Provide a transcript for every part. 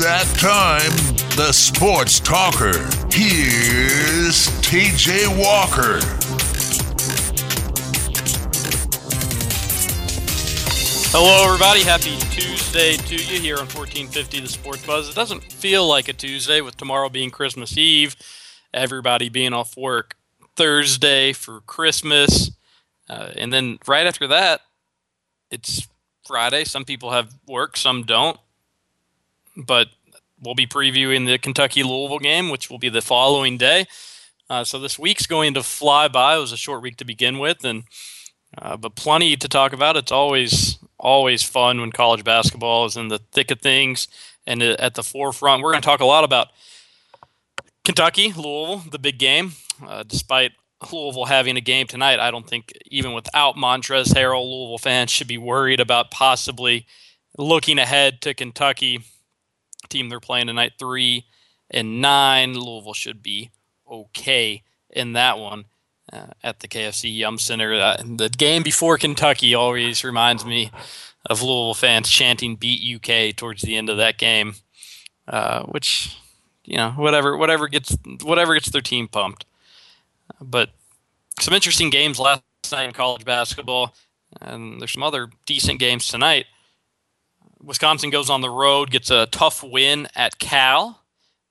that time. The Sports Talker. Here's TJ Walker. Hello, everybody. Happy Tuesday to you here on 1450 The Sports Buzz. It doesn't feel like a Tuesday with tomorrow being Christmas Eve, everybody being off work Thursday for Christmas. Uh, and then right after that, it's Friday. Some people have work, some don't. But we'll be previewing the Kentucky Louisville game, which will be the following day. Uh, so this week's going to fly by. It was a short week to begin with, and uh, but plenty to talk about. It's always always fun when college basketball is in the thick of things and at the forefront. We're going to talk a lot about Kentucky, Louisville, the big game. Uh, despite Louisville having a game tonight, I don't think even without Montrezl Harrell, Louisville fans should be worried about possibly looking ahead to Kentucky. Team they're playing tonight, three and nine. Louisville should be okay in that one uh, at the KFC Yum Center. Uh, the game before Kentucky always reminds me of Louisville fans chanting "Beat UK" towards the end of that game, uh, which you know whatever whatever gets whatever gets their team pumped. But some interesting games last night in college basketball, and there's some other decent games tonight. Wisconsin goes on the road, gets a tough win at Cal.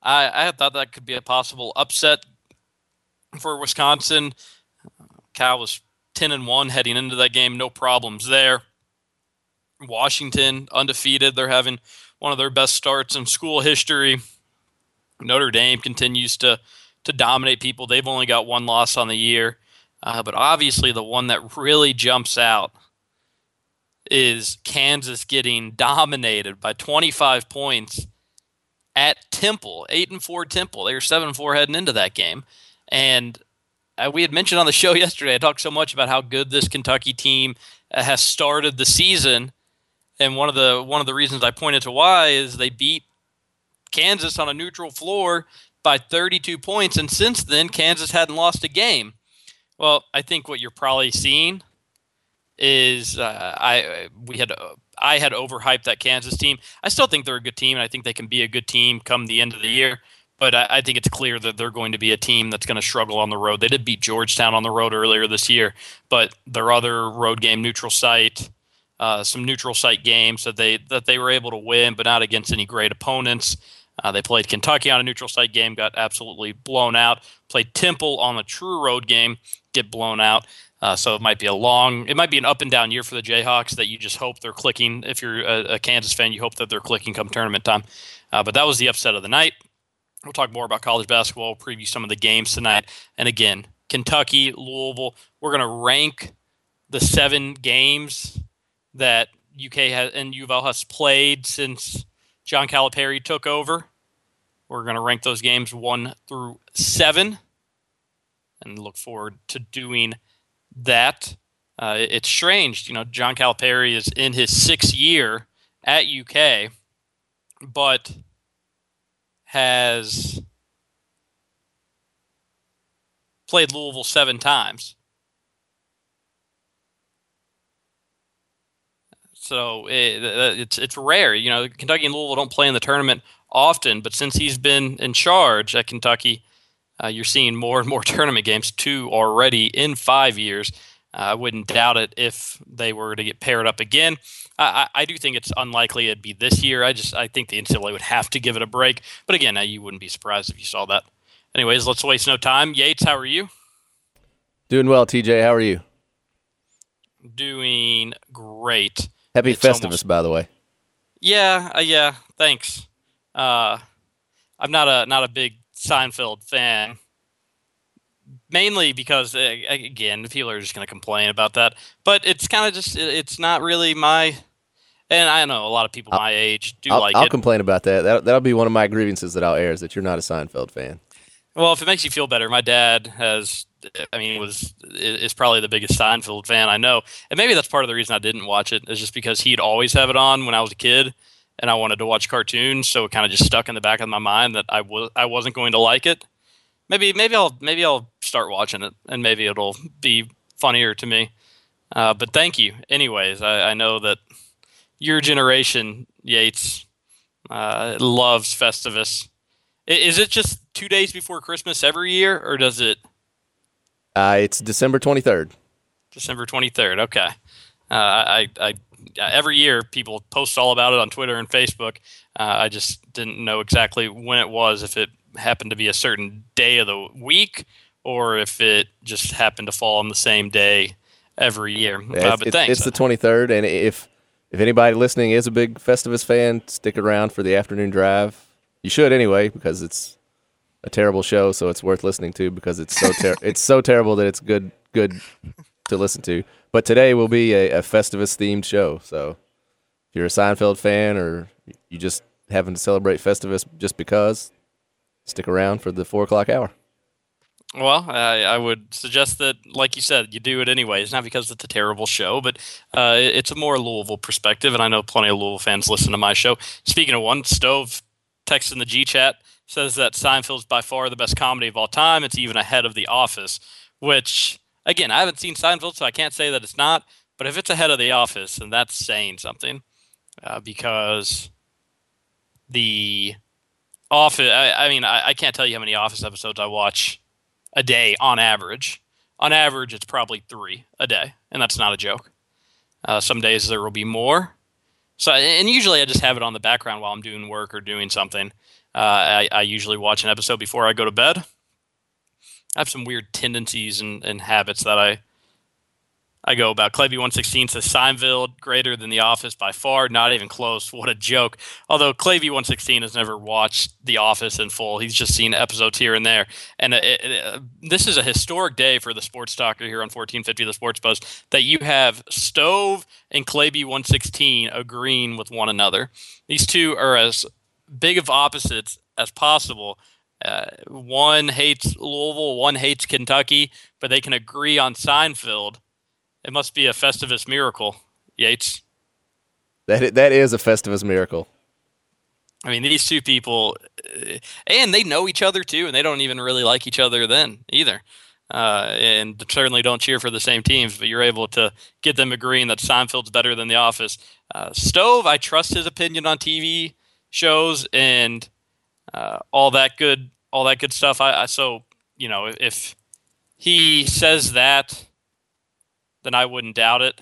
I, I thought that could be a possible upset for Wisconsin. Cal was 10 and 1 heading into that game, no problems there. Washington undefeated. They're having one of their best starts in school history. Notre Dame continues to to dominate people. They've only got one loss on the year, uh, but obviously the one that really jumps out is Kansas getting dominated by 25 points at Temple, eight and four Temple. They were seven and four heading into that game, and uh, we had mentioned on the show yesterday. I talked so much about how good this Kentucky team uh, has started the season, and one of the one of the reasons I pointed to why is they beat Kansas on a neutral floor by 32 points, and since then Kansas hadn't lost a game. Well, I think what you're probably seeing is uh, I we had uh, I had overhyped that Kansas team. I still think they're a good team, and I think they can be a good team come the end of the year. But I, I think it's clear that they're going to be a team that's going to struggle on the road. They did beat Georgetown on the road earlier this year, but their other road game, neutral site, uh, some neutral site games that they that they were able to win, but not against any great opponents. Uh, they played Kentucky on a neutral site game, got absolutely blown out. Played Temple on a true road game, get blown out. Uh, so it might be a long, it might be an up and down year for the Jayhawks that you just hope they're clicking. If you're a, a Kansas fan, you hope that they're clicking come tournament time. Uh, but that was the upset of the night. We'll talk more about college basketball, we'll preview some of the games tonight. And again, Kentucky, Louisville, we're going to rank the seven games that UK has, and U has played since John Calipari took over. We're going to rank those games one through seven and look forward to doing that. Uh, it's strange, you know, John Calipari is in his sixth year at UK, but has played Louisville seven times. So it, it's it's rare. You know, Kentucky and Louisville don't play in the tournament often, but since he's been in charge at Kentucky, uh, you're seeing more and more tournament games, two already in five years. Uh, I wouldn't doubt it if they were to get paired up again. I, I, do think it's unlikely it'd be this year. I just I think the NCAA would have to give it a break. But again, uh, you wouldn't be surprised if you saw that. Anyways, let's waste no time. Yates, how are you? Doing well, TJ. How are you? Doing great. Happy it's Festivus, almost, by the way. Yeah, uh, yeah. Thanks. Uh, I'm not a not a big Seinfeld fan, mainly because uh, again, people are just going to complain about that. But it's kind of just it's not really my. And I know a lot of people my age do I'll, like I'll it. complain about that. that. That'll be one of my grievances that I'll air is that you're not a Seinfeld fan. Well, if it makes you feel better, my dad has I mean, was is probably the biggest Seinfeld fan I know, and maybe that's part of the reason I didn't watch it is just because he'd always have it on when I was a kid, and I wanted to watch cartoons, so it kind of just stuck in the back of my mind that I was I wasn't going to like it. Maybe maybe I'll maybe I'll start watching it, and maybe it'll be funnier to me. Uh, but thank you, anyways. I, I know that your generation, Yates, uh, loves Festivus. Is it just two days before Christmas every year, or does it? Uh, it's December 23rd. December 23rd. Okay. Uh, I, I, every year people post all about it on Twitter and Facebook. Uh, I just didn't know exactly when it was, if it happened to be a certain day of the week, or if it just happened to fall on the same day every year. Yeah, it's, but it's, thanks. it's the 23rd, and if if anybody listening is a big Festivus fan, stick around for the afternoon drive. You should anyway because it's a terrible show, so it's worth listening to because it's so ter- it's so terrible that it's good good to listen to. But today will be a, a Festivus themed show, so if you're a Seinfeld fan or you just having to celebrate Festivus just because, stick around for the four o'clock hour. Well, I, I, would suggest that, like you said, you do it anyways. Not because it's a terrible show, but uh, it's a more Louisville perspective, and I know plenty of Louisville fans listen to my show. Speaking of one, Stove text in the G chat says that Seinfeld's by far the best comedy of all time. It's even ahead of The Office, which again, I haven't seen Seinfeld, so I can't say that it's not. But if it's ahead of The Office, then that's saying something, uh, because the Office. I, I mean, I, I can't tell you how many Office episodes I watch a day on average. On average, it's probably three a day, and that's not a joke. Uh, some days there will be more. So, and usually I just have it on the background while I'm doing work or doing something. Uh, I, I, usually watch an episode before I go to bed. I have some weird tendencies and, and habits that I I go about. Clavy116 says Seinfeld greater than The Office by far, not even close. What a joke. Although Clavy116 has never watched The Office in full, he's just seen episodes here and there. And it, it, uh, this is a historic day for the sports talker here on 1450 The Sports Buzz that you have Stove and Clavy116 agreeing with one another. These two are as big of opposites as possible. Uh, one hates Louisville, one hates Kentucky, but they can agree on Seinfeld it must be a Festivus miracle, Yates. That that is a Festivus miracle. I mean, these two people, uh, and they know each other too, and they don't even really like each other then either. Uh, and certainly don't cheer for the same teams, but you're able to get them agreeing that Seinfeld's better than The Office. Uh, Stove, I trust his opinion on TV shows and uh, all that good, all that good stuff. I, I so you know if he says that then I wouldn't doubt it.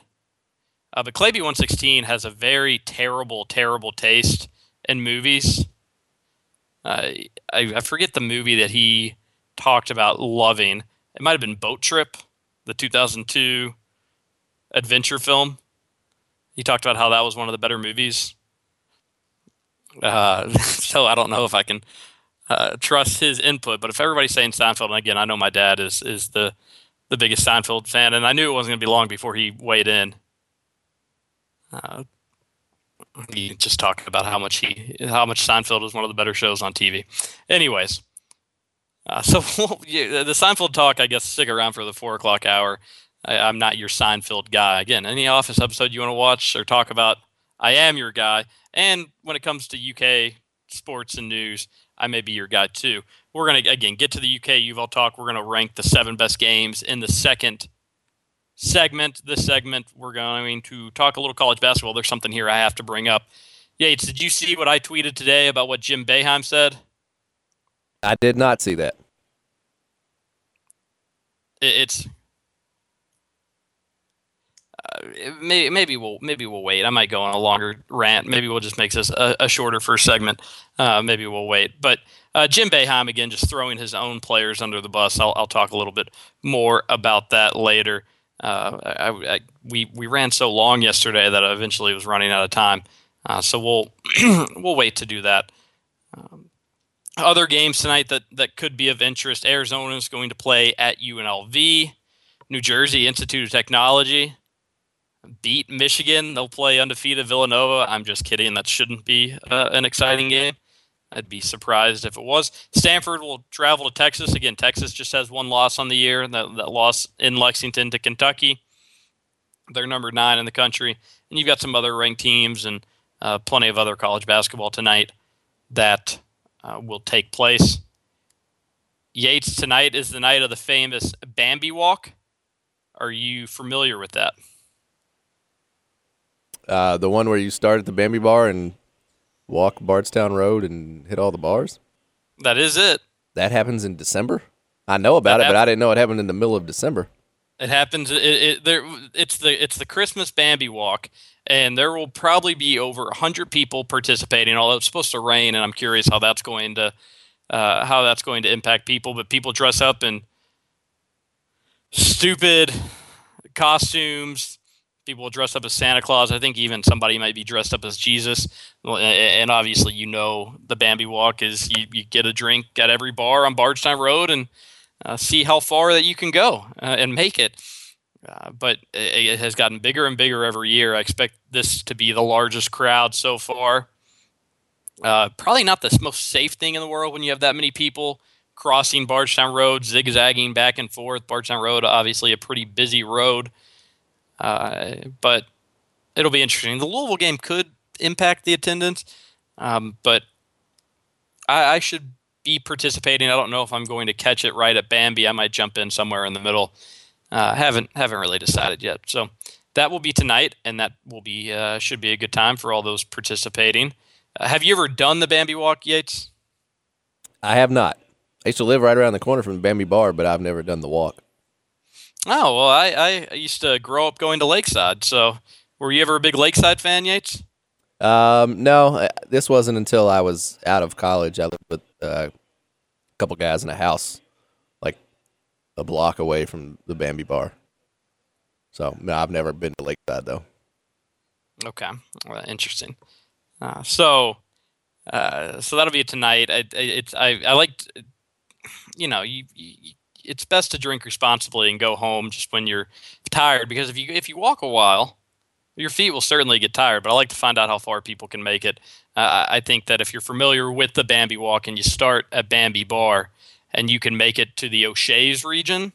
Uh, but Clavy 116 has a very terrible, terrible taste in movies. Uh, I, I forget the movie that he talked about loving. It might have been Boat Trip, the 2002 adventure film. He talked about how that was one of the better movies. Uh, so I don't know if I can uh, trust his input, but if everybody's saying Seinfeld, and again, I know my dad is is the the biggest Seinfeld fan, and I knew it wasn't going to be long before he weighed in. Uh, he just talked about how much he, how much Seinfeld was one of the better shows on TV. Anyways, uh, so the Seinfeld talk, I guess, stick around for the four o'clock hour. I, am not your Seinfeld guy. Again, any Office episode you want to watch or talk about, I am your guy. And when it comes to UK sports and news, I may be your guy too. We're going to, again, get to the UK UVL talk. We're going to rank the seven best games in the second segment. This segment, we're going to talk a little college basketball. There's something here I have to bring up. Yates, did you see what I tweeted today about what Jim Boeheim said? I did not see that. It's maybe maybe we'll maybe we'll wait. I might go on a longer rant. Maybe we'll just make this a, a shorter first segment. Uh, maybe we'll wait. But uh, Jim Boeheim again, just throwing his own players under the bus. I'll, I'll talk a little bit more about that later. Uh, I, I, we we ran so long yesterday that I eventually was running out of time. Uh, so we'll we'll wait to do that. Um, other games tonight that that could be of interest. Arizona is going to play at UNLV. New Jersey Institute of Technology beat Michigan. They'll play undefeated Villanova. I'm just kidding. That shouldn't be uh, an exciting game. I'd be surprised if it was. Stanford will travel to Texas. Again, Texas just has one loss on the year, that, that loss in Lexington to Kentucky. They're number nine in the country. And you've got some other ranked teams and uh, plenty of other college basketball tonight that uh, will take place. Yates, tonight is the night of the famous Bambi Walk. Are you familiar with that? Uh, the one where you start at the Bambi Bar and walk Bardstown Road and hit all the bars? That is it. That happens in December. I know about That it, but I didn't know it happened in the middle of December. It happens. It, it there. It's the it's the Christmas Bambi Walk, and there will probably be over hundred people participating. Although it's supposed to rain, and I'm curious how that's going to uh, how that's going to impact people. But people dress up in stupid costumes. People will dress up as Santa Claus. I think even somebody might be dressed up as Jesus. And obviously, you know, the Bambi Walk is you, you get a drink at every bar on Bardstown Road and uh, see how far that you can go uh, and make it. Uh, but it, it has gotten bigger and bigger every year. I expect this to be the largest crowd so far. Uh, probably not the most safe thing in the world when you have that many people crossing Bardstown Road, zigzagging back and forth. Bardstown Road, obviously a pretty busy road, uh, but it'll be interesting. The Louisville game could impact the attendance, um, but I, I should be participating. I don't know if I'm going to catch it right at Bambi. I might jump in somewhere in the middle. Uh, haven't haven't really decided yet. So that will be tonight, and that will be uh, should be a good time for all those participating. Uh, have you ever done the Bambi Walk, Yates? I have not. I used to live right around the corner from the Bambi Bar, but I've never done the walk. Oh well, I, I used to grow up going to Lakeside. So were you ever a big Lakeside fan, Yates? Um, no, uh, this wasn't until I was out of college. I lived with uh, a couple guys in a house, like a block away from the Bambi Bar. So no, I've never been to Lakeside though. Okay, well, interesting. Uh, so, uh, so that'll be tonight. I, it's I, I like, you know, you, you, it's best to drink responsibly and go home just when you're tired because if you if you walk a while, your feet will certainly get tired. But I like to find out how far people can make it. Uh, I think that if you're familiar with the Bambi Walk and you start at Bambi Bar and you can make it to the O'Shea's region,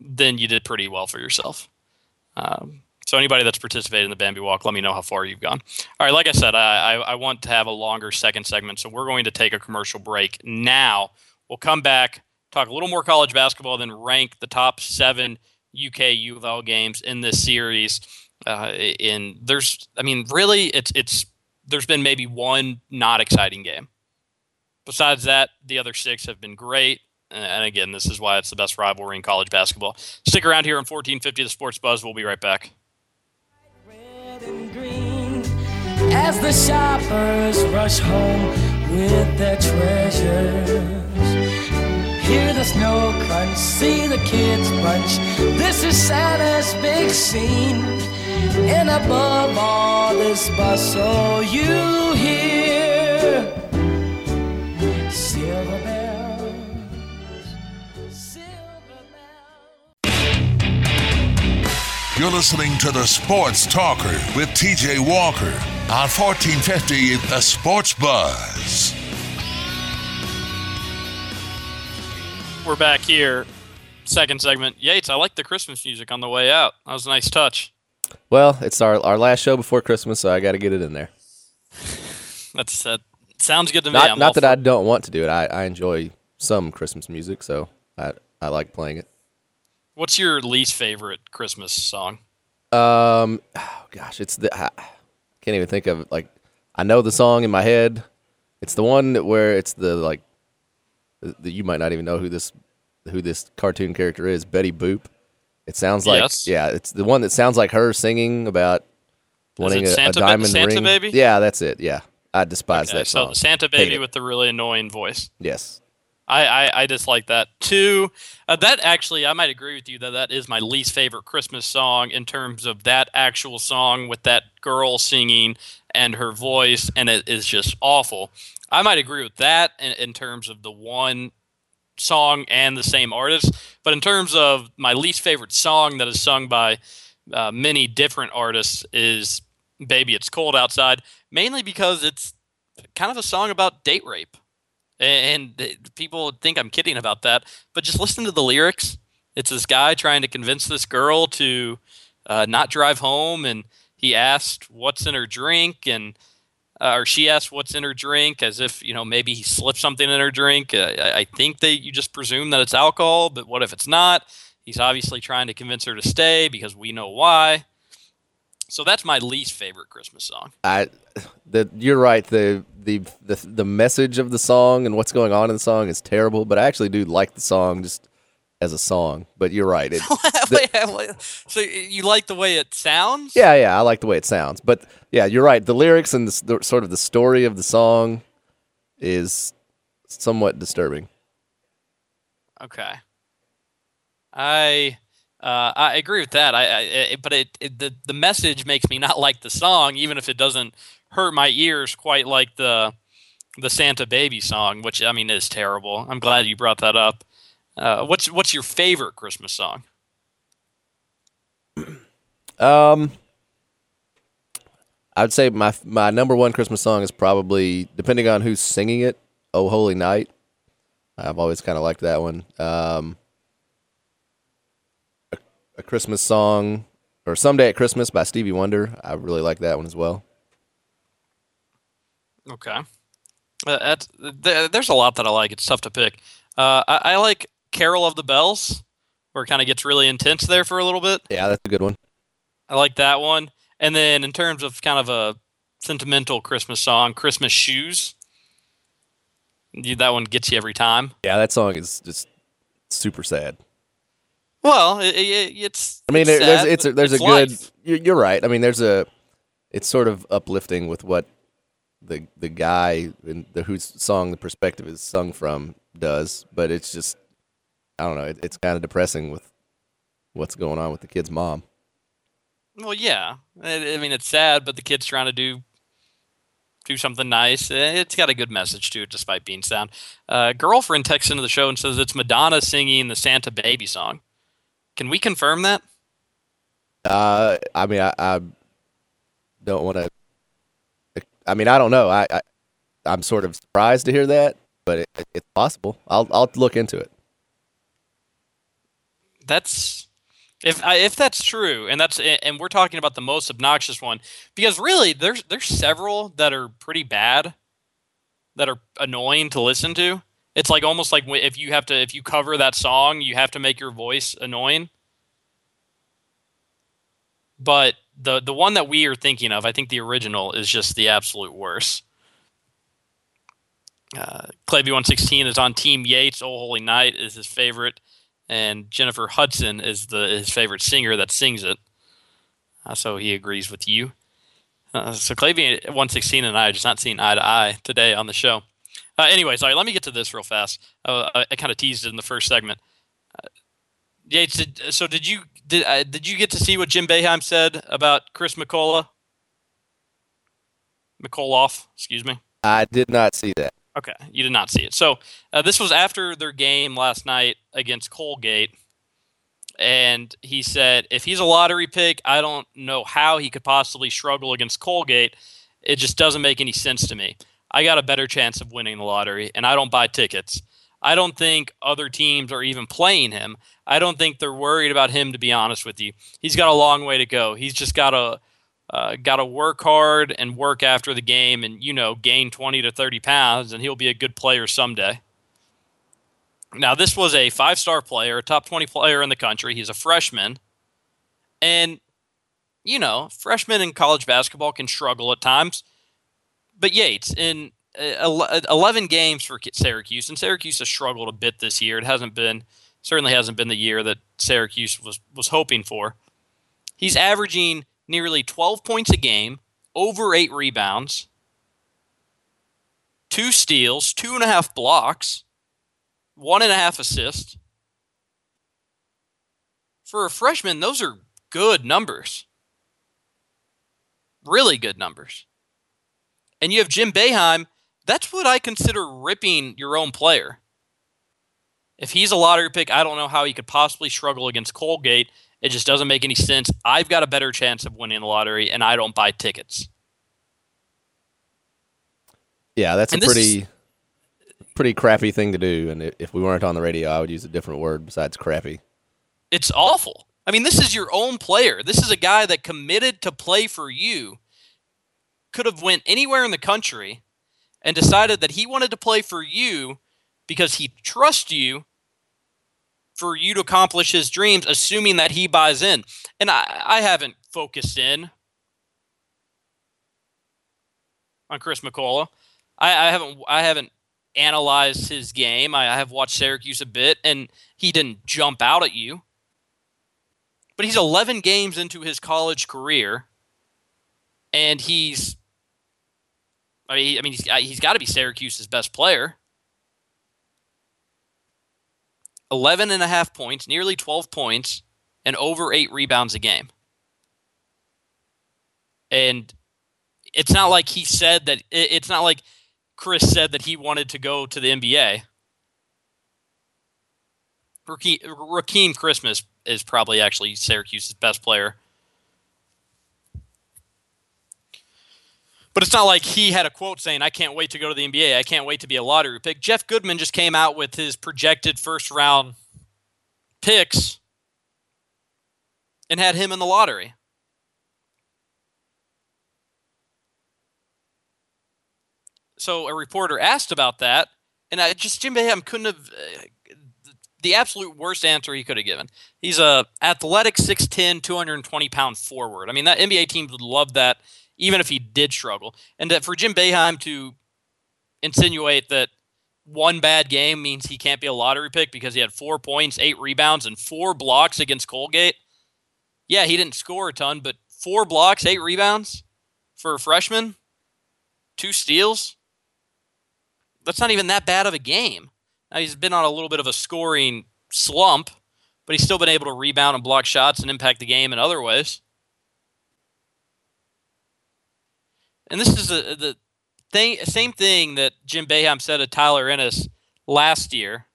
then you did pretty well for yourself. Um, so anybody that's participated in the Bambi Walk, let me know how far you've gone. All right, like I said, I, I, I want to have a longer second segment, so we're going to take a commercial break now. We'll come back, talk a little more college basketball, then rank the top seven UK U of L games in this series. Uh, in there's, I mean, really, it's it's there's been maybe one not exciting game. Besides that, the other six have been great. And again, this is why it's the best rivalry in college basketball. Stick around here on 1450 The Sports Buzz. We'll be right back. And as the shoppers rush home with their. Hear the snow crunch, see the kids bunch. This is Santa's big scene. And above all this bustle, you hear silver bells. You're listening to the Sports Talker with TJ Walker on 1450 The Sports Buzz. We're back here. Second segment. Yates, I like the Christmas music on the way out. That was a nice touch. Well, it's our our last show before Christmas, so I got to get it in there. That's that sounds good to me. Not I'm not that I don't want to do it. I, I enjoy some Christmas music, so I I like playing it. What's your least favorite Christmas song? Um, oh gosh, it's the I can't even think of it. Like I know the song in my head. It's the one where it's the like the, you might not even know who this who this cartoon character is. Betty Boop. It sounds like Yes. yeah, it's the one that sounds like her singing about wanting it a, a Santa Ba- diamond Santa ring. Baby? Yeah, that's it. Yeah, I despise Okay, that so song. Santa Baby with the really annoying voice. yes. I, I, I dislike that too. Uh, that actually, I might agree with you that that is my least favorite Christmas song in terms of that actual song with that girl singing and her voice, and it is just awful. I might agree with that in, in terms of the one song and the same artist, but in terms of my least favorite song that is sung by uh, many different artists is "Baby It's Cold Outside," mainly because it's kind of a song about date rape and th- people think I'm kidding about that, but just listen to the lyrics. It's this guy trying to convince this girl to uh, not drive home, and he asked what's in her drink, and uh, or she asks what's in her drink, as if you know maybe he slipped something in her drink. Uh, I, I think that you just presume that it's alcohol, but what if it's not? He's obviously trying to convince her to stay because we know why. So that's my least favorite Christmas song. I, the you're right. The, the the the message of the song and what's going on in the song is terrible. But I actually do like the song just as a song. But you're right. It, the, so you like the way it sounds? yeah, yeah. I like the way it sounds. But yeah, you're right. The lyrics and the, the sort of the story of the song is somewhat disturbing. Okay. I uh, I agree with that. I, I it, but it, it the the message makes me not like the song, even if it doesn't hurt my ears quite like the the Santa Baby song, which I mean is terrible. I'm glad you brought that up. Uh, what's what's your favorite Christmas song? Um, I would say my my number one Christmas song is probably depending on who's singing it. "Oh Holy Night." I've always kind of liked that one. Um, a, a Christmas song or "Someday at Christmas" by Stevie Wonder. I really like that one as well. Okay. Uh, that's, th- there's a lot that I like. It's tough to pick. Uh, I, I like "Carol of the Bells," where it kind of gets really intense there for a little bit. Yeah, that's a good one. I like that one. And then in terms of kind of a sentimental Christmas song, Christmas Shoes. That one gets you every time. Yeah, that song is just super sad. Well, it, it, it's. I mean, it's there- there's sad, it's a, there's a good. life. You're, you're right. I mean, there's a. It's sort of uplifting with what the the guy in the whose song the perspective is sung from does, but it's just I don't know. It, it's kind of depressing with what's going on with the kid's mom. Well, yeah. I, I mean, it's sad, but the kid's trying to do do something nice. Eh, It's got a good message to it, despite being sound. Uh, girlfriend texts into the show and says it's Madonna singing the Santa Baby song. Can we confirm that? Uh, I mean, I, I don't want to. I mean, I don't know. I, I I'm sort of surprised to hear that, but it, it's possible. I'll I'll look into it. That's if if that's true, and that's and we're talking about the most obnoxious one because really there's there's several that are pretty bad, that are annoying to listen to. It's like almost like if you have to if you cover that song, you have to make your voice annoying. But the the one that we are thinking of, I think the original is just the absolute worst. Uh, Clavy one sixteen is on Team Yates. Oh Holy Night is his favorite and Jennifer Hudson is the his favorite singer that sings it. Uh, so he agrees with you. Uh, so Clavy 116 and I just not seeing eye to eye today on the show. Uh, anyway, sorry, let me get to this real fast. Uh, I, I kind of teased it in the first segment. Uh, did, so did you did uh, did you get to see what Jim Boeheim said about Chris McCullough? McCullough, excuse me. I did not see that. Okay, you did not see it. So uh, this was after their game last night against Colgate, and he said if he's a lottery pick, I don't know how he could possibly struggle against Colgate. It just doesn't make any sense to me. I got a better chance of winning the lottery, and I don't buy tickets. I don't think other teams are even playing him. I don't think they're worried about him. To be honest with you, he's got a long way to go. He's just got to uh, got to work hard and work after the game and you know gain 20 to 30 pounds and he'll be a good player someday. Now this was a five star player a top 20 player in the country. He's a freshman. And you know freshmen in college basketball can struggle at times. But yates in uh, 11 games for syracuse and syracuse has struggled a bit this year. It hasn't been certainly hasn't been the year that syracuse was was hoping for. He's averaging nearly 12 points a game, over eight rebounds, two steals, two and a half blocks, one and a half assists. For a freshman, those are good numbers. Really good numbers. And you have Jim Boeheim. That's what I consider ripping your own player. If he's a lottery pick, I don't know how he could possibly struggle against Colgate. It just doesn't make any sense. I've got a better chance of winning the lottery, and I don't buy tickets. Yeah, that's And a pretty pretty crappy thing to do. And if we weren't on the radio, I would use a different word besides crappy. It's awful. I mean, this is your own player. This is a guy that committed to play for you. Could have went anywhere in the country and decided that he wanted to play for you because he trusts you for you to accomplish his dreams, assuming that he buys in. And I, I haven't focused in on Chris McCullough. I, I haven't I haven't analyzed his game. I, I have watched Syracuse a bit, and he didn't jump out at you. But he's 11 games into his college career, and he's I mean, I mean he's, he's got to be Syracuse's best player. 11 and a half points, nearly 12 points, and over eight rebounds a game. And it's not like he said that, it's not like Chris said that he wanted to go to the NBA. Rakeem Christmas is probably actually Syracuse's best player. But it's not like he had a quote saying, I can't wait to go to the NBA. I can't wait to be a lottery pick. Jeff Goodman just came out with his projected first round picks and had him in the lottery. So a reporter asked about that, and I just Jim Boeheim couldn't have uh, the absolute worst answer he could have given. He's a athletic 6'10", 220 pound forward. I mean, that NBA team would love that, even if he did struggle. And that for Jim Boeheim to insinuate that one bad game means he can't be a lottery pick because he had four points, eight rebounds, and four blocks against Colgate. Yeah, he didn't score a ton, but four blocks, eight rebounds for a freshman, two steals. That's not even that bad of a game. Now, he's been on a little bit of a scoring slump, but he's still been able to rebound and block shots and impact the game in other ways. And this is a, the thing, same thing that Jim Boeheim said to Tyler Ennis last year,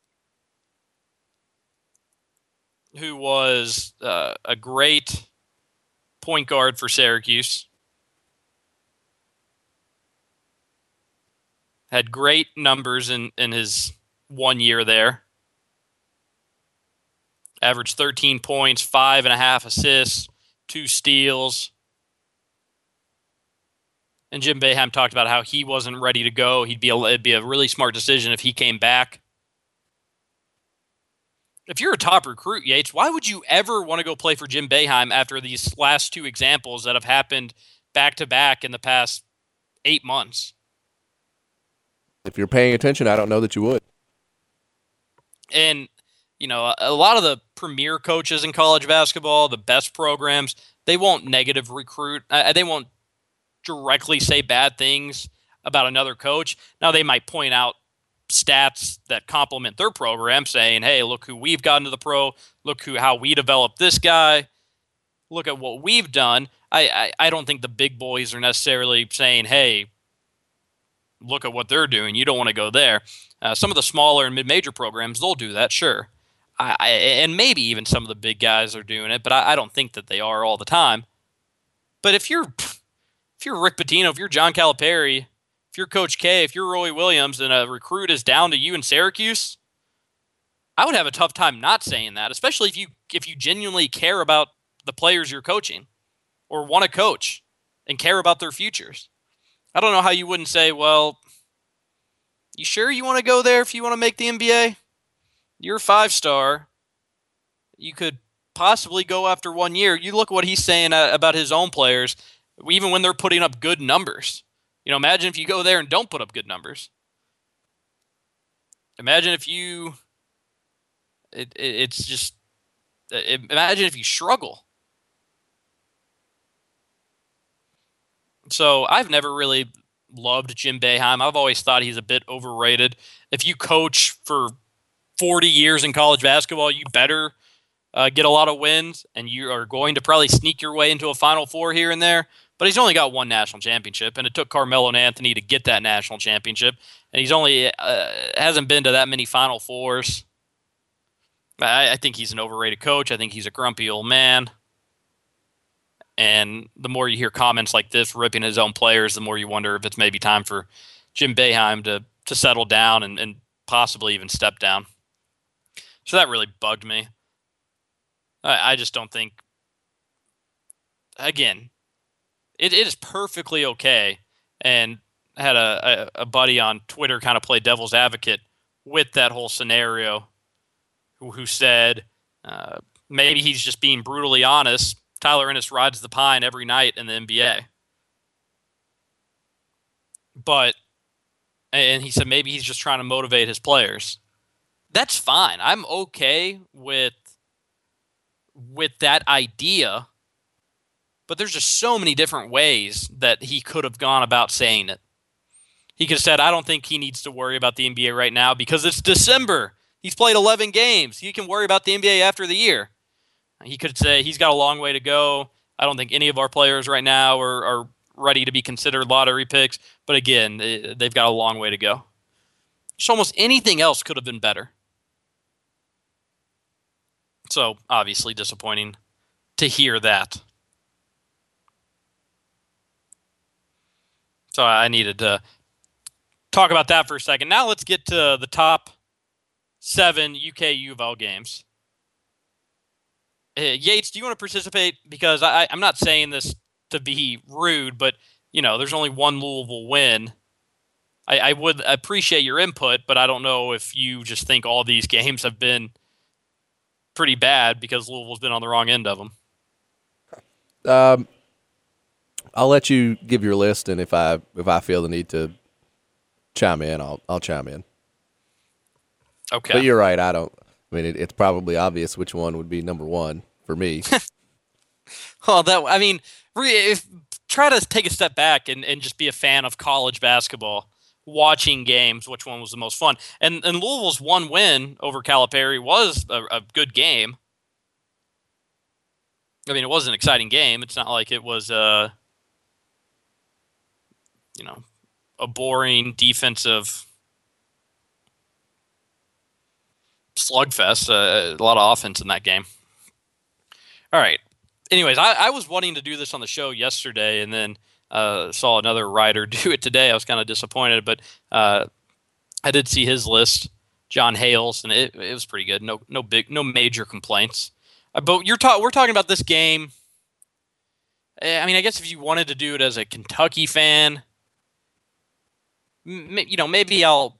who was uh, a great point guard for Syracuse. Had great numbers in, in his one year there. Averaged 13 points, five and a half assists, two steals. And Jim Boeheim talked about how he wasn't ready to go. He'd be a, it'd be a really smart decision if he came back. If you're a top recruit, Yates, why would you ever want to go play for Jim Boeheim after these last two examples that have happened back to back in the past eight months? If you're paying attention, I don't know that you would. And you know, a lot of the premier coaches in college basketball, the best programs, they won't negative recruit. Uh, they won't directly say bad things about another coach. Now they might point out stats that complement their program, saying, "Hey, look who we've gotten to the pro. Look who how we developed this guy. Look at what we've done." I, I, I don't think the big boys are necessarily saying, "Hey, look at what they're doing. You don't want to go there." Uh, some of the smaller and mid-major programs, they'll do that, sure. I, I, and maybe even some of the big guys are doing it, but I, I, don't think that they are all the time. But if you're if you're Rick Pitino, if you're John Calipari, if you're Coach K, if you're Roy Williams, and a recruit is down to you in Syracuse, I would have a tough time not saying that, especially if you if you genuinely care about the players you're coaching or want to coach and care about their futures. I don't know how you wouldn't say, well, you sure you want to go there if you want to make the NBA? You're a five star. You could possibly go after one year. You look what he's saying uh, about his own players, even when they're putting up good numbers. You know, imagine if you go there and don't put up good numbers. Imagine if you. It, it it's just. It, imagine if you struggle. So I've never really loved Jim Boeheim. I've always thought he's a bit overrated. If you coach for 40 years in college basketball, you better uh, get a lot of wins, and you are going to probably sneak your way into a Final Four here and there. But he's only got one national championship, and it took Carmelo and Anthony to get that national championship, and he's only uh, hasn't been to that many Final Fours. I, I think he's an overrated coach. I think he's a grumpy old man. And the more you hear comments like this ripping his own players, the more you wonder if it's maybe time for Jim Boeheim to to settle down and, and possibly even step down. So that really bugged me. I, I just don't think. Again, it, it is perfectly okay. And I had a, a, a buddy on Twitter kind of play devil's advocate with that whole scenario who, who said uh, maybe he's just being brutally honest Tyler Ennis rides the pine every night in the NBA. but and he said maybe he's just trying to motivate his players. That's fine. I'm okay with with that idea. But there's just so many different ways that he could have gone about saying it. He could have said, I don't think he needs to worry about the NBA right now because it's December. He's played 11 games. He can worry about the NBA after the year. He could say he's got a long way to go. I don't think any of our players right now are, are ready to be considered lottery picks. But again, they've got a long way to go. So almost anything else could have been better. So obviously disappointing to hear that. So I needed to talk about that for a second. Now let's get to the top seven UK U of L games. Uh, Yates, do you want to participate? Because I, I'm not saying this to be rude, but you know, there's only one Louisville win. I, I would appreciate your input, but I don't know if you just think all these games have been pretty bad because Louisville's been on the wrong end of them. Um, I'll let you give your list, and if I if I feel the need to chime in, I'll I'll chime in. Okay. But you're right. I don't. I mean, it, it's probably obvious which one would be number one for me. Well, that I mean, re- if try to take a step back and, and just be a fan of college basketball, watching games. Which one was the most fun? And and Louisville's one win over Calipari was a, a good game. I mean, it was an exciting game. It's not like it was uh, you know, a boring defensive slugfest. Uh, a lot of offense in that game. All right. Anyways, I, I was wanting to do this on the show yesterday, and then uh, saw another writer do it today. I was kind of disappointed, but uh, I did see his list, John Hales, and it, it was pretty good. No, no big, no major complaints. Uh, but you're ta- we're talking about this game. Eh, I mean, I guess if you wanted to do it as a Kentucky fan, you know, maybe I'll,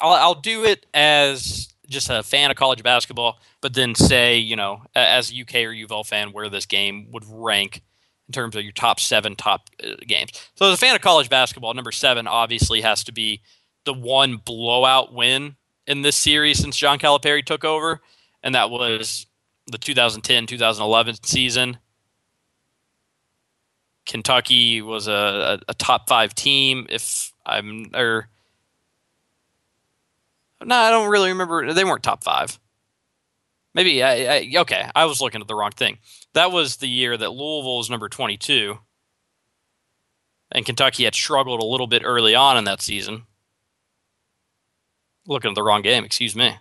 I'll, I'll do it as just a fan of college basketball, but then say, you know, as a UK or UVL fan, where this game would rank in terms of your top seven top uh, games. So, as a fan of college basketball, number seven obviously has to be the one blowout win in this series since John Calipari took over, and that was the 2010 2011 season. Kentucky was a, a, a top five team. If I'm or no, I don't really remember. They weren't top five. Maybe I, I okay. I was looking at the wrong thing. That was the year that Louisville was number 22, and Kentucky had struggled a little bit early on in that season. Looking at the wrong game. Excuse me.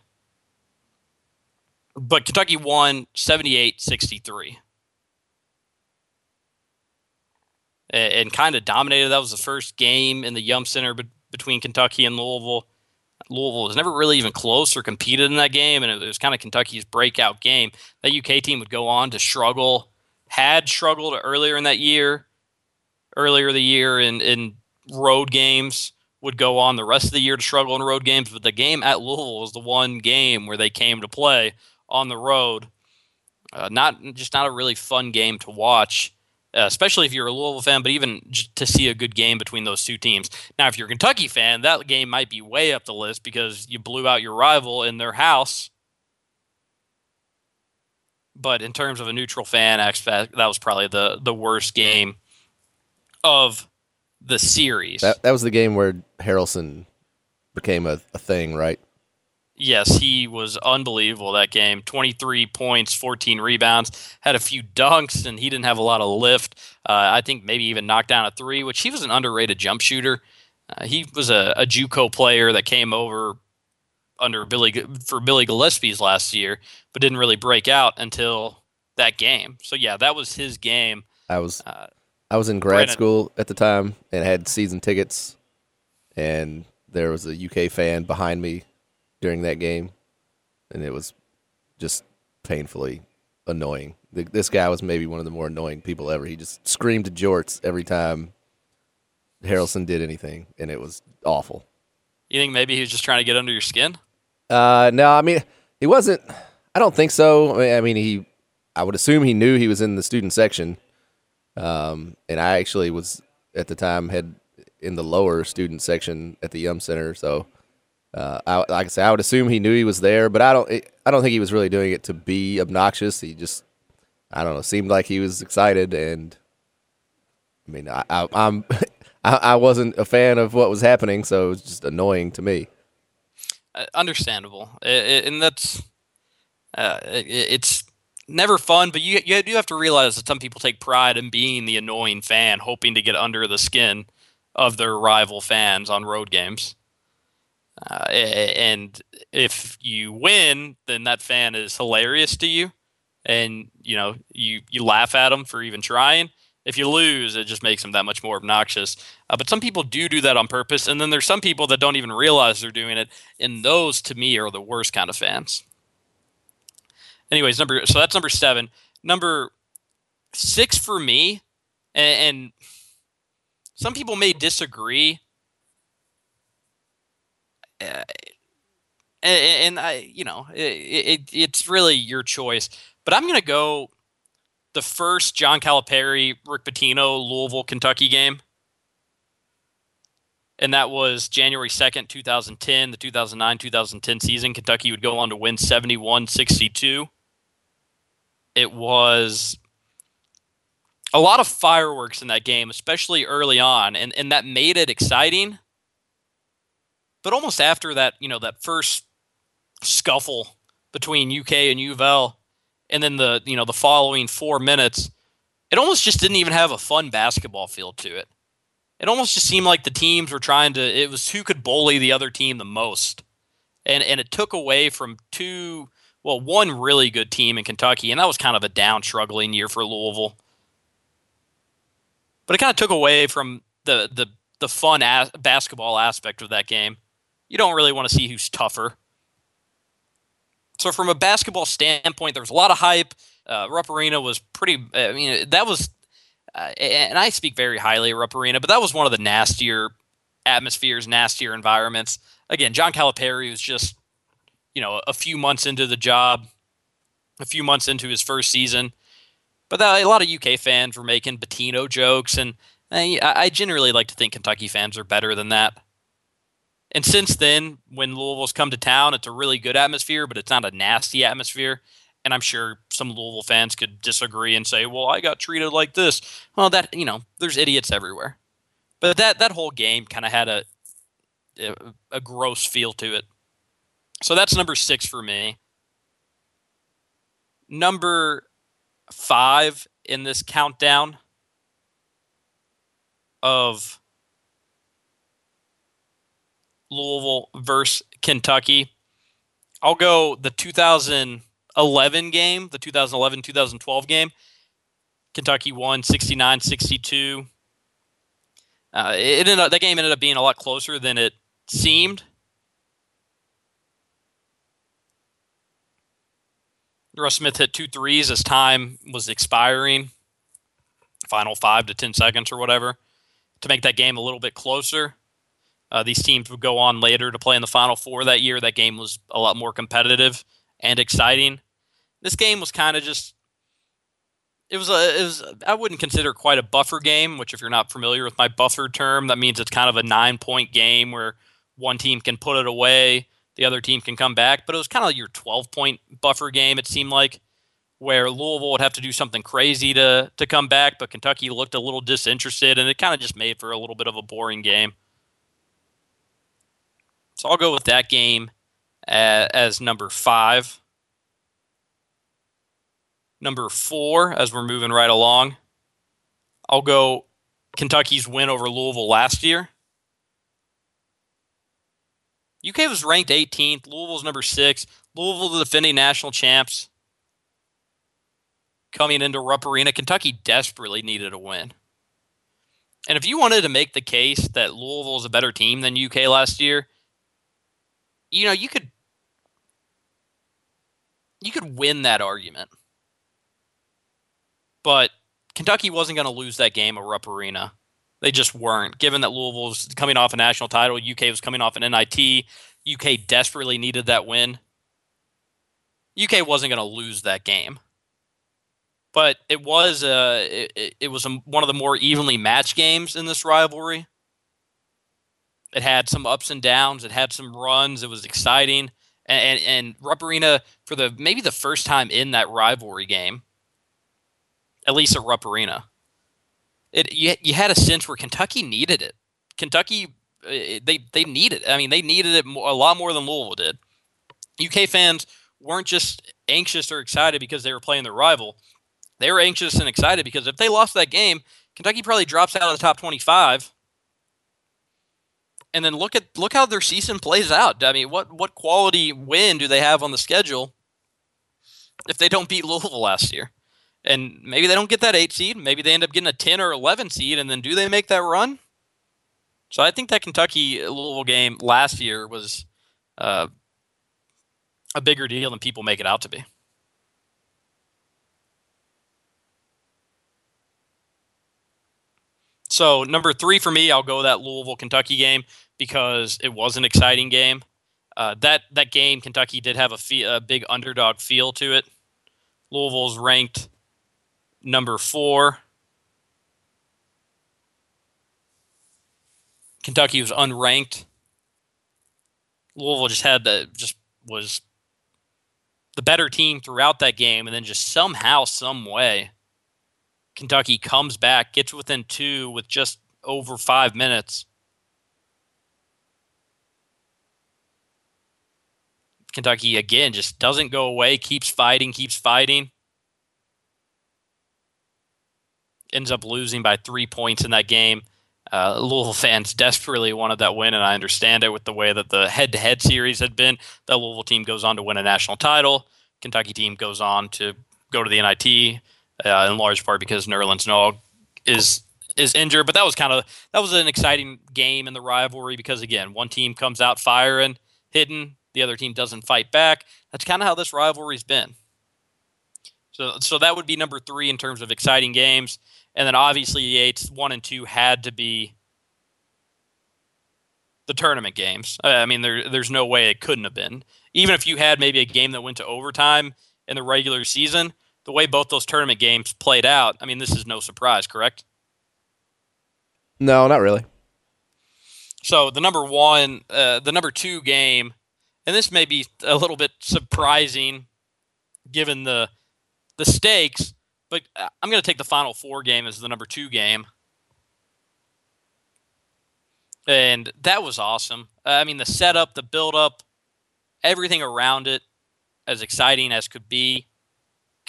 But Kentucky won 78-63. And, and kind of dominated. That was the first game in the Yum Center be- between Kentucky and Louisville. Louisville was never really even close or competed in that game, and it was kind of Kentucky's breakout game. That UK team would go on to struggle, had struggled earlier in that year, earlier the year in, in road games, would go on the rest of the year to struggle in road games. But the game at Louisville was the one game where they came to play on the road. Uh, not just not a really fun game to watch uh, especially if you're a Louisville fan, but even to see a good game between those two teams. Now, if you're a Kentucky fan, that game might be way up the list because you blew out your rival in their house. But in terms of a neutral fan, that was probably the the worst game of the series. that that was the game where Harrellson became a, a thing, right? Yes, he was unbelievable that game. 23 points, 14 rebounds, had a few dunks, and he didn't have a lot of lift. Uh, I think maybe even knocked down a three, which he was an underrated jump shooter. Uh, he was a, a JUCO player that came over under Billy for Billy Gillispie's last year, but didn't really break out until that game. So yeah, that was his game. I was Uh, I was in grad Brandon. school at the time and had season tickets, and there was a UK fan behind me during that game, and it was just painfully annoying. Th- This guy was maybe one of the more annoying people ever. He just screamed at jorts every time Harrellson did anything, and it was awful. You think maybe he was just trying to get under your skin? Uh, no, I mean he wasn't. I don't think so. I mean, I mean, he. I would assume he knew he was in the student section, um, and I actually was at the time had in the lower student section at the Yum Center. So, uh, I, like I said, I would assume he knew he was there, but I don't. I don't think he was really doing it to be obnoxious. He just, I don't know, seemed like he was excited, and I mean, I, I, I'm, I, I wasn't a fan of what was happening, so it was just annoying to me. Uh, understandable, I- I- and that's uh, it, it's never fun. But you you do have to realize that some people take pride in being the annoying fan, hoping to get under the skin of their rival fans on road games. Uh, and if you win, then that fan is hilarious to you, and you know you you laugh at them for even trying. If you lose, it just makes them that much more obnoxious. Uh, but some people do do that on purpose, and then there's some people that don't even realize they're doing it, and those to me are the worst kind of fans. Anyways, number so that's number seven. Number six for me, and, and some people may disagree. Uh, and, and I, you know, it, it, it's really your choice. But I'm gonna go the first John Calipari, Rick Pitino, Louisville, Kentucky game. And that was January 2nd, 2010, the 2009 2010 season. Kentucky would go on to win 71 62. It was a lot of fireworks in that game, especially early on, and, and that made it exciting. But almost after that, you know, that first scuffle between UK and U of L, and then the you know the following four minutes, it almost just didn't even have a fun basketball feel to it. It almost just seemed like the teams were trying to. It was who could bully the other team the most, and and it took away from two. Well, one really good team in Kentucky, and that was kind of a down, struggling year for Louisville. But it kind of took away from the the the fun as- basketball aspect of that game. You don't really want to see who's tougher. So from a basketball standpoint, there was a lot of hype. Uh, Rupp Arena was pretty. I mean, that was, uh, and I speak very highly of Rupp Arena, but that was one of the nastier atmospheres, nastier environments. Again, John Calipari was just, you know, a few months into the job, a few months into his first season, but that, a lot of UK fans were making Pitino jokes, and I, I generally like to think Kentucky fans are better than that. And since then, when Louisville's come to town, it's a really good atmosphere, but it's not a nasty atmosphere. And I'm sure some Louisville fans could disagree and say, "Well, I got treated like this." Well, that you know, there's idiots everywhere. But that that whole game kind of had a, a a gross feel to it. So that's number six for me. Number five in this countdown of Louisville versus Kentucky. I'll go the 2011 game, the 2011 2012 game. Kentucky won 69 62. Uh, it ended up, that game ended up being a lot closer than it seemed. Russ Smith hit two threes as time was expiring, final five to 10 seconds or whatever, to make that game a little bit closer. Uh, these teams would go on later to play in the Final Four that year. That game was a lot more competitive and exciting. This game was kind of just. It was a. It was. I wouldn't consider quite a buffer game. Which, if you're not familiar with my buffer term, that means it's kind of a nine point game where one team can put it away, the other team can come back. But it was kind of like your 12 point buffer game. It seemed like where Louisville would have to do something crazy to to come back, but Kentucky looked a little disinterested, and it kind of just made for a little bit of a boring game. So I'll go with that game as, as number five. Number four, as we're moving right along, I'll go Kentucky's win over Louisville last year. UK was ranked 18th. Louisville's number six. Louisville, the defending national champs. Coming into Rupp Arena, Kentucky desperately needed a win. And if you wanted to make the case that Louisville is a better team than UK last year, you know, you could you could win that argument. But Kentucky wasn't going to lose that game at Rupp Arena. They just weren't. Given that Louisville was coming off a national title, UK was coming off an NIT, UK desperately needed that win. UK wasn't going to lose that game. But it was uh, it, it was a, one of the more evenly matched games in this rivalry. It had some ups and downs. It had some runs. It was exciting. And, and, and Rupp Arena, for the maybe the first time in that rivalry game, at least at Rupp Arena, it you, you had a sense where Kentucky needed it. Kentucky, uh, they they needed. It. I mean, they needed it a lot more than Louisville did. UK fans weren't just anxious or excited because they were playing their rival. They were anxious and excited because if they lost that game, Kentucky probably drops out of the top 25. And then look at look how their season plays out. I mean, what what quality win do they have on the schedule if they don't beat Louisville last year? And maybe they don't get that 8 seed, maybe they end up getting a 10 or 11 seed and then do they make that run? So I think that Kentucky Louisville game last year was uh, a bigger deal than people make it out to be. So number three for me, I'll go that Louisville Kentucky game because it was an exciting game. Uh, that that game, Kentucky did have a, fee- a big underdog feel to it. Louisville's ranked number four. Kentucky was unranked. Louisville just had the just was the better team throughout that game, and then just somehow, some way, Kentucky comes back, gets within two with just over five minutes. Kentucky again just doesn't go away, keeps fighting, keeps fighting. Ends up losing by three points in that game. Uh, Louisville fans desperately wanted that win, and I understand it with the way that the head to head series had been. The Louisville team goes on to win a national title. Kentucky team goes on to go to the NIT uh, in large part because Nerlens Noel is is injured. But that was kind of that was an exciting game in the rivalry because again, one team comes out firing, hitting, the other team doesn't fight back. That's kind of how this rivalry's been. So so that would be number three in terms of exciting games, and then obviously Yates one and two had to be the tournament games. I mean, there there's no way it couldn't have been. Even if you had maybe a game that went to overtime in the regular season, the way both those tournament games played out, I mean, this is no surprise, correct? No, not really. So the number one, uh, the number two game, and this may be a little bit surprising given the the stakes, but uh, I'm going to take the Final Four game as the number two game, and that was awesome. Uh, I mean, the setup, the build up, everything around it, as exciting as could be.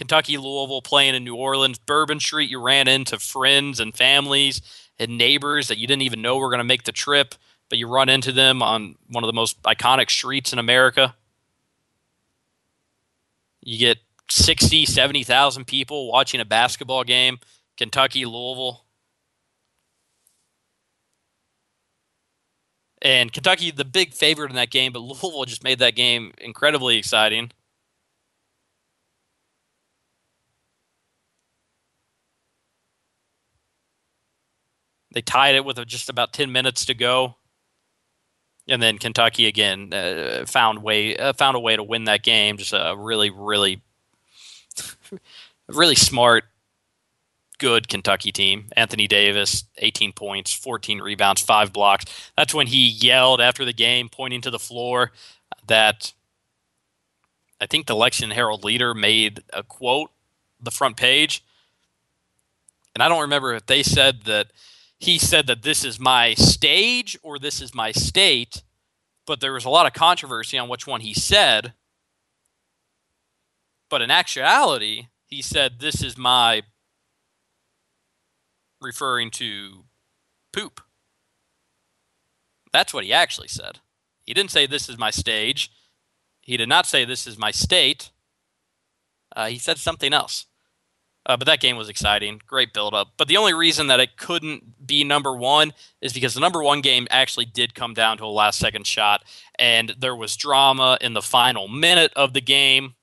Kentucky, Louisville playing in New Orleans, Bourbon Street, you ran into friends and families and neighbors that you didn't even know were going to make the trip, but you run into them on one of the most iconic streets in America. You get 60, 70,000 people watching a basketball game, Kentucky, Louisville. And Kentucky, the big favorite in that game, but Louisville just made that game incredibly exciting. They tied it with just about 10 minutes to go. And then Kentucky again uh, found way uh, found a way to win that game. Just a really, really, really smart, good Kentucky team. Anthony Davis, 18 points, 14 rebounds, five blocks. That's when he yelled after the game, pointing to the floor, that I think the Lexington Herald leader made a quote the front page, and I don't remember if they said that he said that this is my stage or this is my state, but there was a lot of controversy on which one he said. But in actuality, he said this is my referring to poop. That's what he actually said. He didn't say this is my stage. He did not say this is my state. Uh, he said something else. Uh, but that game was exciting, great build up. But the only reason that it couldn't be number one is because the number one game actually did come down to a last second shot, and there was drama in the final minute of the game.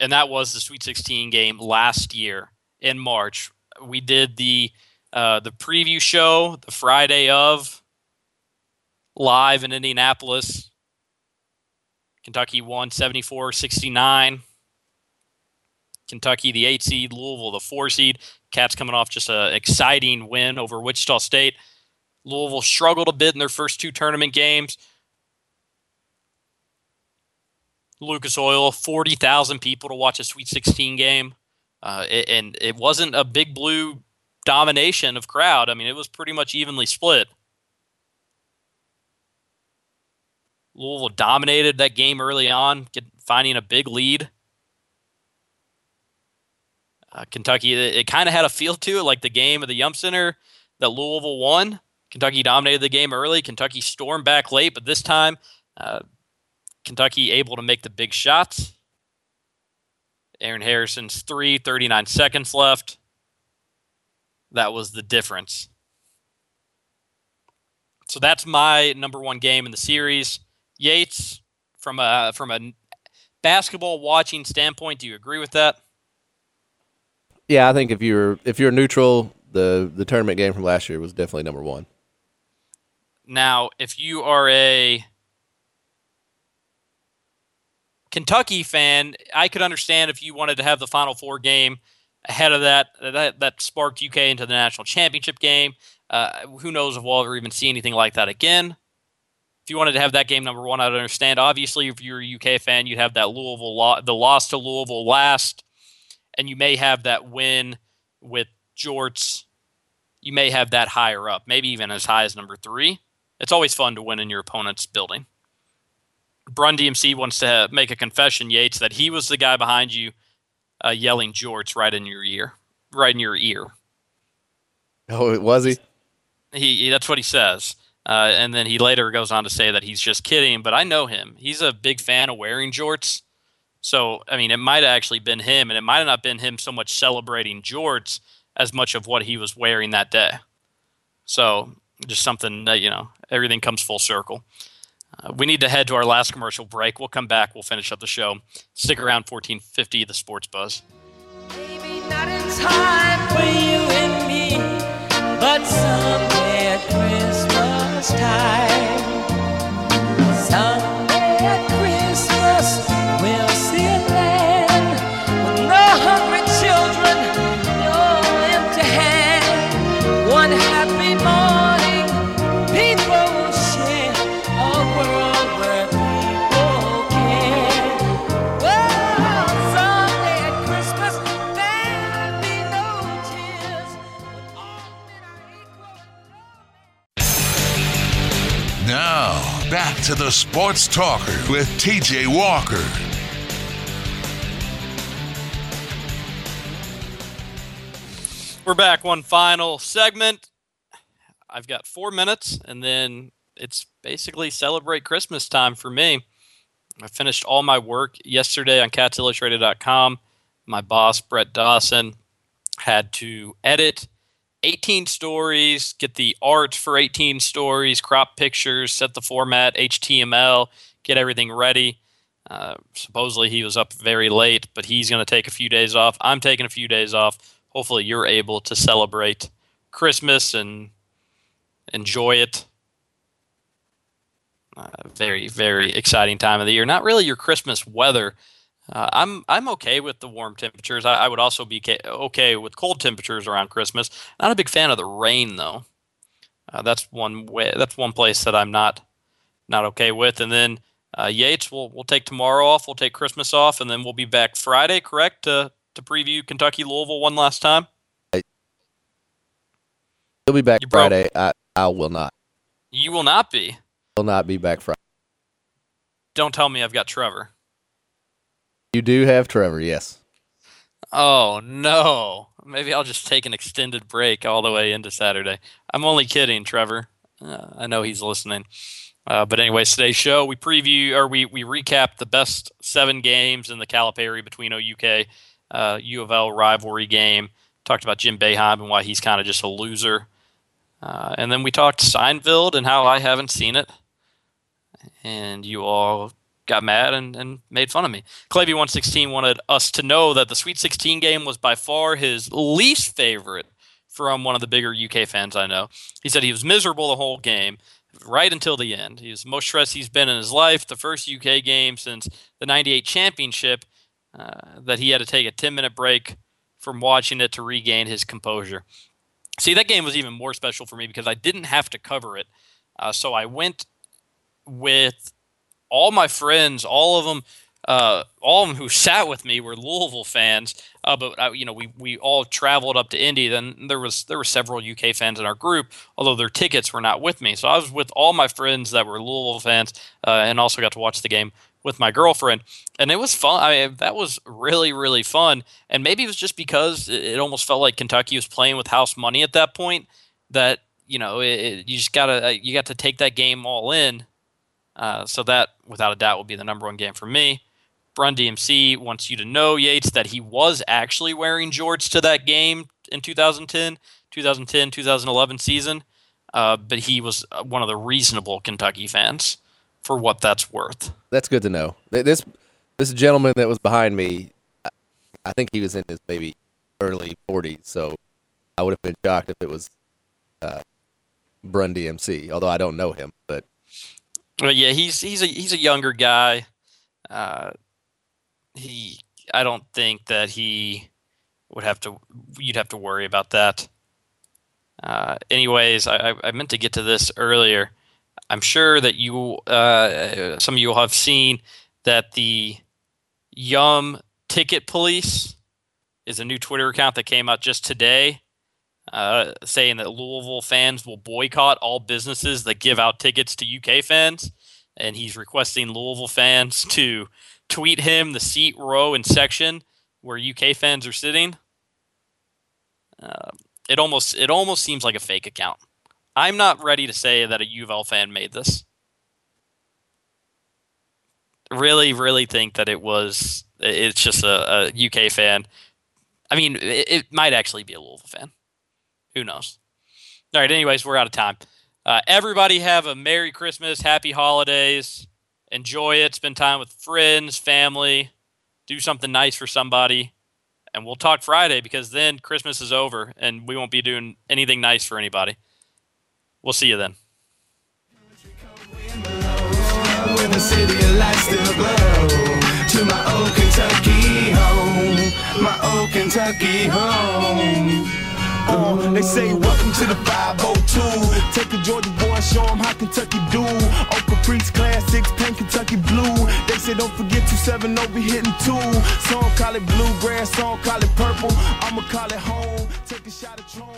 And that was the Sweet 16 game last year in March. We did the uh, the preview show the Friday of live in Indianapolis. Kentucky won 74 69. Kentucky, the eight seed, Louisville, the four seed. Cats coming off just an exciting win over Wichita State. Louisville struggled a bit in their first two tournament games. Lucas Oil, 40,000 people to watch a Sweet 16 game. Uh, it, and it wasn't a big blue domination of crowd. I mean, it was pretty much evenly split. Louisville dominated that game early on, get, finding a big lead. Uh, Kentucky, it, it kind of had a feel to it, like the game of the Yum Center that Louisville won. Kentucky dominated the game early. Kentucky stormed back late, but this time, uh, Kentucky able to make the big shots. Aaron Harrison's three, 39 seconds left. That was the difference. So that's my number one game in the series. Yates, from a from a basketball watching standpoint, do you agree with that? Yeah, I think if you're if you're neutral, the the tournament game from last year was definitely number one. Now, if you are a Kentucky fan, I could understand if you wanted to have the Final Four game ahead of that. That that sparked UK into the national championship game. Uh, who knows if we'll ever even see anything like that again? If you wanted to have that game number one, I'd understand. Obviously, if you're a UK fan, you'd have that Louisville lo- the loss to Louisville last, and you may have that win with Jorts. You may have that higher up, maybe even as high as number three. It's always fun to win in your opponent's building. Brun DMC wants to make a confession, Yates, that he was the guy behind you uh, yelling Jorts right in your ear, right in your ear. Oh, it was he? He, he that's what he says. Uh, and then he later goes on to say that he's just kidding, but I know him. He's a big fan of wearing jorts. So, I mean, it might have actually been him, and it might have not been him so much celebrating jorts as much of what he was wearing that day. So, just something that, you know, everything comes full circle. Uh, we need to head to our last commercial break. We'll come back. We'll finish up the show. Stick around, 1450, the Sports Buzz. Maybe not in time for you and me, but Christmas time. To the Sports Talker with TJ Walker. We're back. One final segment. I've got four minutes, and then it's basically celebrate Christmas time for me. I finished all my work yesterday on catsillustrated.com. My boss, Brett Dawson, had to edit 18 stories, get the art for 18 stories, crop pictures, set the format, HTML, get everything ready. Uh, supposedly he was up very late, but he's going to take a few days off. I'm taking a few days off. Hopefully, you're able to celebrate Christmas and enjoy it. Uh, very, very exciting time of the year. Not really your Christmas weather. Uh, I'm I'm okay with the warm temperatures. I, I would also be ca- okay with cold temperatures around Christmas. Not a big fan of the rain though. Uh, that's one way. That's one place that I'm not not okay with. And then uh, Yates, we'll we'll take tomorrow off. We'll take Christmas off, and then we'll be back Friday. Correct to to preview Kentucky Louisville one last time. He'll be back You. Friday. I I will not. You will not be. Will not be back Friday. Don't tell me I've got Trevor. You do have Trevor, yes. Oh no. Maybe I'll just take an extended break all the way into Saturday. I'm only kidding, Trevor. Uh, I know he's listening. Uh, but anyways, today's show we preview or we we recap the best seven games in the Calipari between OUK uh, U of L rivalry game. Talked about Jim Boeheim and why he's kind of just a loser. Uh, and then we talked Seinfeld and how I haven't seen it. And you all got mad and, and made fun of me. Clavy116 wanted us to know that the Sweet 16 game was by far his least favorite from one of the bigger UK fans I know. He said he was miserable the whole game, right until the end. He was the most stressed he's been in his life. The first UK game since the 98 championship uh, that he had to take a 10 minute break from watching it to regain his composure. See, that game was even more special for me because I didn't have to cover it. Uh, so I went with all my friends, all of them, uh, all of them who sat with me were Louisville fans. Uh, but uh, you know, we we all traveled up to Indy. Then there was there were several UK fans in our group, although their tickets were not with me. So I was with all my friends that were Louisville fans, uh, and also got to watch the game with my girlfriend, and it was fun. I mean, that was really really fun. And maybe it was just because it, almost felt like Kentucky was playing with house money at that point. That you know, it, it, you just gotta uh, you got to take that game all in. Uh, so that, without a doubt, will be the number one game for me. Run DMC wants you to know, Yates, that he was actually wearing jorts to that game in 2010, 2010, 2011 season, uh, but he was uh, one of the reasonable Kentucky fans for what that's worth. That's good to know. This this gentleman that was behind me, I think he was in his maybe early 40s, so I would have been shocked if it was uh, Brun DMC, although I don't know him, but. But yeah, he's he's a he's a younger guy. Uh, he I don't think that he would have to you'd have to worry about that. Uh, anyways, I, I meant to get to this earlier. I'm sure that you uh, some of you have seen that the Yum Ticket Police is a new Twitter account that came out just today, uh, saying that Louisville fans will boycott all businesses that give out tickets to UK fans, and he's requesting Louisville fans to tweet him the seat, row, and section where UK fans are sitting. Uh, it almost it almost seems like a fake account. I'm not ready to say that a U of L fan made this. Really, really think that it was. It's just a, a UK fan. I mean, it, it, might actually be a Louisville fan. Who knows? All right. Anyways, we're out of time. Uh, everybody have a Merry Christmas, Happy Holidays enjoy it, spend time with friends, family, do something nice for somebody. And we'll talk Friday because then Christmas is over and we won't be doing anything nice for anybody. We'll see you then. to my old Kentucky home, my old Kentucky home. Uh, they say welcome to the 502. Take a Georgia boy, show him how Kentucky do. Oak classics, paint Kentucky blue. They say don't forget 27 over hitting two. Some call it bluegrass, some call it purple. I'ma call it home. Take a shot of Tron,